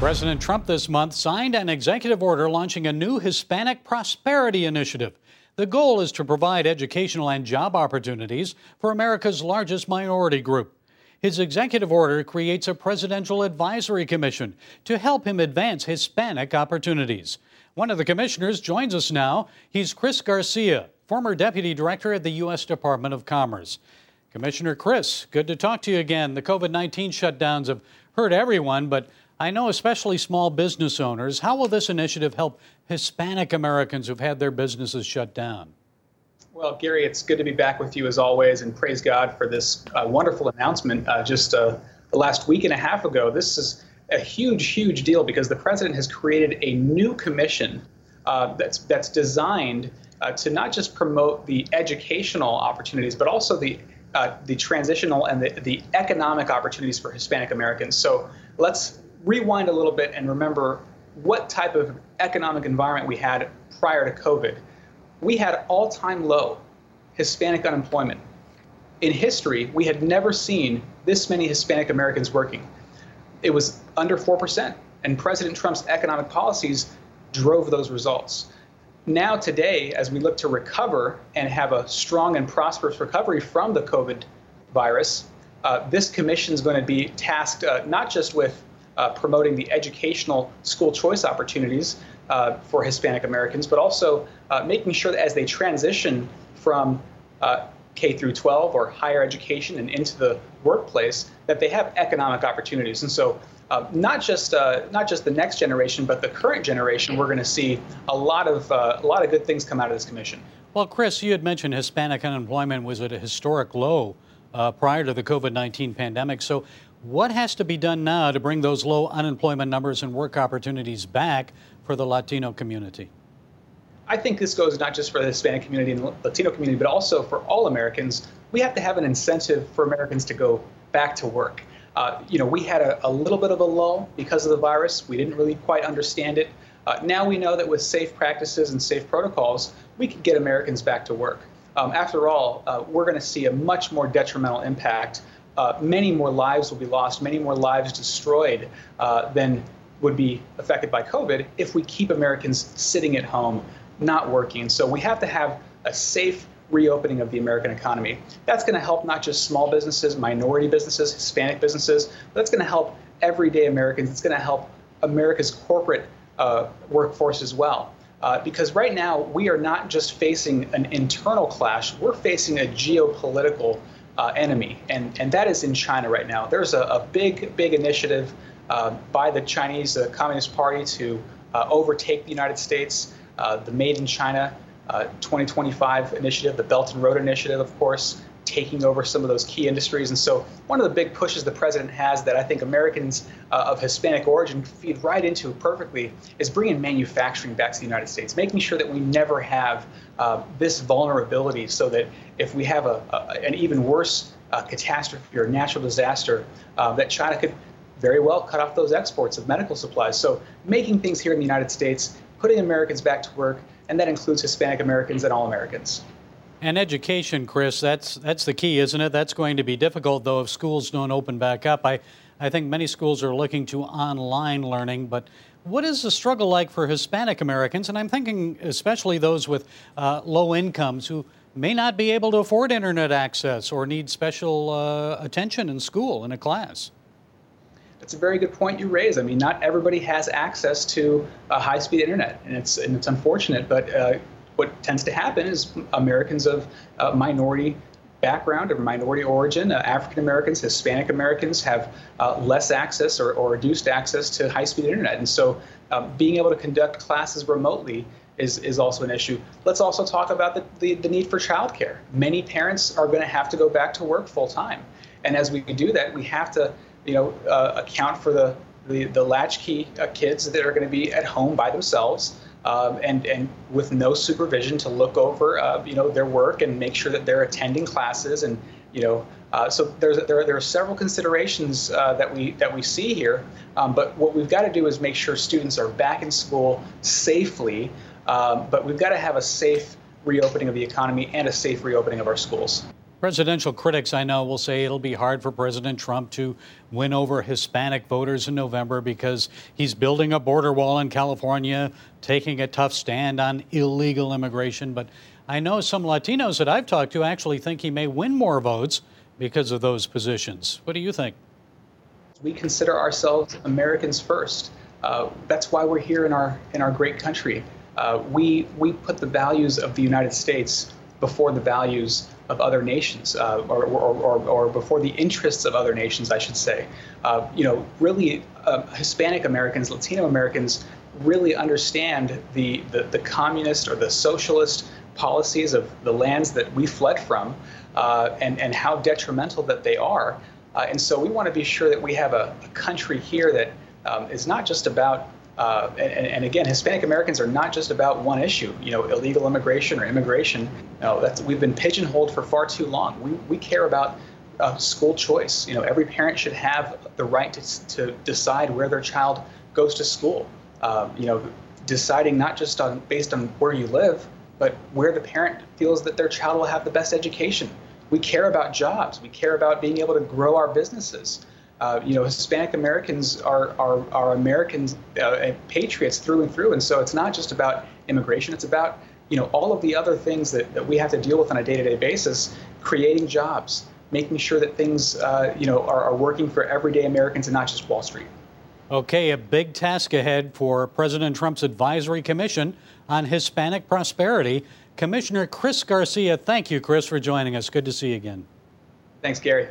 President Trump this month signed an executive order launching a new Hispanic Prosperity Initiative. The goal is to provide educational and job opportunities for America's largest minority group. His executive order creates a presidential advisory commission to help him advance Hispanic opportunities. One of the commissioners joins us now. He's Chris Garcia, former deputy director at the U.S. Department of Commerce. Commissioner Chris, good to talk to you again. The COVID 19 shutdowns have hurt everyone, but I know especially small business owners. How will this initiative help Hispanic Americans who've had their businesses shut down? Well, Gary, it's good to be back with you as always, and praise God for this uh, wonderful announcement uh, just uh, the last week and a half ago. This is a huge, huge deal because the president has created a new commission uh, that's that's designed uh, to not just promote the educational opportunities, but also the uh, the transitional and the, the economic opportunities for Hispanic Americans. So let's rewind a little bit and remember what type of economic environment we had prior to COVID. We had all time low Hispanic unemployment. In history, we had never seen this many Hispanic Americans working. It was under 4%, and President Trump's economic policies drove those results. Now, today, as we look to recover and have a strong and prosperous recovery from the COVID virus, uh, this commission is going to be tasked uh, not just with uh, promoting the educational school choice opportunities uh, for Hispanic Americans, but also uh, making sure that as they transition from uh, K through 12 or higher education and into the workplace, that they have economic opportunities. And so, uh, not just uh, not just the next generation, but the current generation, we're going to see a lot of a lot of good things come out of this commission. Well, Chris, you had mentioned Hispanic unemployment was at a historic low prior to the COVID 19 pandemic. So, what has to be done now to bring those low unemployment numbers and work opportunities back for the Latino community? I think this goes not just for the Hispanic community and Latino community, but also for all Americans. We have to have an incentive for Americans to go back to work. Uh, you know, we had a, a, little bit of a lull because of the virus. We didn't really quite understand it. Uh, now we know that with safe practices and safe protocols, we can get Americans back to work. Um, after all, uh, we're going to see a much more detrimental impact uh, many more lives will be lost, many more lives destroyed uh, than would be affected by COVID if we keep Americans sitting at home, not working. So we have to have a safe reopening of the American economy. That's going to help not just small businesses, minority businesses, Hispanic businesses, it's going to help everyday Americans. It's going to help America's corporate uh, workforce as well. Uh, because right now we are not just facing an internal clash, we're facing a geopolitical uh, enemy, and, and that is in China right now. There's a, a big, big initiative uh, by the Chinese Communist Party to uh, overtake the United States. Uh, the Made in China uh, 2025 initiative, the Belt and Road Initiative, of course, taking over some of those key industries. And so, one of the big pushes the president has that I think Americans uh, of Hispanic origin feed right into perfectly is bringing manufacturing back to the United States, making sure that we never have uh, this vulnerability so that if we have a, a an even worse uh, catastrophe or natural disaster, uh, that China could very well cut off those exports of medical supplies. So, making things here in the United States, putting Americans back to work, and that includes Hispanic Americans and all Americans. And education, Chris, that's that's the key, isn't it? That's going to be difficult though if schools don't open back up. I I think many schools are looking to online learning, but what is the struggle like for Hispanic Americans? And I'm thinking especially those with uh, low incomes who may not be able to afford internet access or need special uh, attention in school in a class. That's a very good point you raise. I mean, not everybody has access to a high-speed internet, and it's and it's unfortunate, but uh, what tends to happen is Americans of uh, minority background or minority origin, uh, African Americans, Hispanic Americans have uh, less access or, or, reduced access to high speed internet. And so um, being able to conduct classes remotely is, is also an issue. Let's also talk about the, the, the need for childcare. Many parents are going to have to go back to work full time. And as we do that, we have to you know, uh, account for the, the, the latchkey uh, kids that are going to be at home by themselves um, and and with no supervision to look over uh, you know their work and make sure that they're attending classes and you know uh, so there's there, there are several considerations uh, that we that we see here. Um, but what we've got to do is make sure students are back in school safely um, but we've got to have a safe reopening of the economy and a safe reopening of our schools Presidential critics, I know, will say it'll be hard for President Trump to win over Hispanic voters in November because he's building a border wall in California, taking a tough stand on illegal immigration. But I know some Latinos that I've talked to actually think he may win more votes because of those positions. What do you think? We consider ourselves Americans first. Uh, that's why we're here in our in our great country. Uh, we we put the values of the United States before the values of other nations, uh, or, or, or, or, before the interests of other nations, I should say. Uh, you know, really, uh, Hispanic Americans, Latino Americans really understand the, the, the, communist or the socialist policies of the lands that we fled from uh, and, and how detrimental that they are. Uh, and so we want to be sure that we have a, a country here that um, is not just about uh, and, and, again, Hispanic Americans are not just about one issue, you know, illegal immigration or immigration. No, that's we've been pigeonholed for far too long. We, we care about uh, school choice. You know, every parent should have the right to, to decide where their child goes to school. Um, you know, deciding not just on based on where you live, but where the parent feels that their child will have the best education. We care about jobs. We care about being able to grow our businesses. Uh, you know, Hispanic Americans are are, are Americans uh, patriots through and through, and so it's not just about immigration. It's about you know all of the other things that, that we have to deal with on a day-to-day basis, creating jobs, making sure that things uh, you know are, are working for everyday Americans and not just Wall Street. Okay, a big task ahead for President Trump's advisory commission on Hispanic prosperity. Commissioner Chris Garcia, thank you, Chris, for joining us. Good to see you again. Thanks, Gary.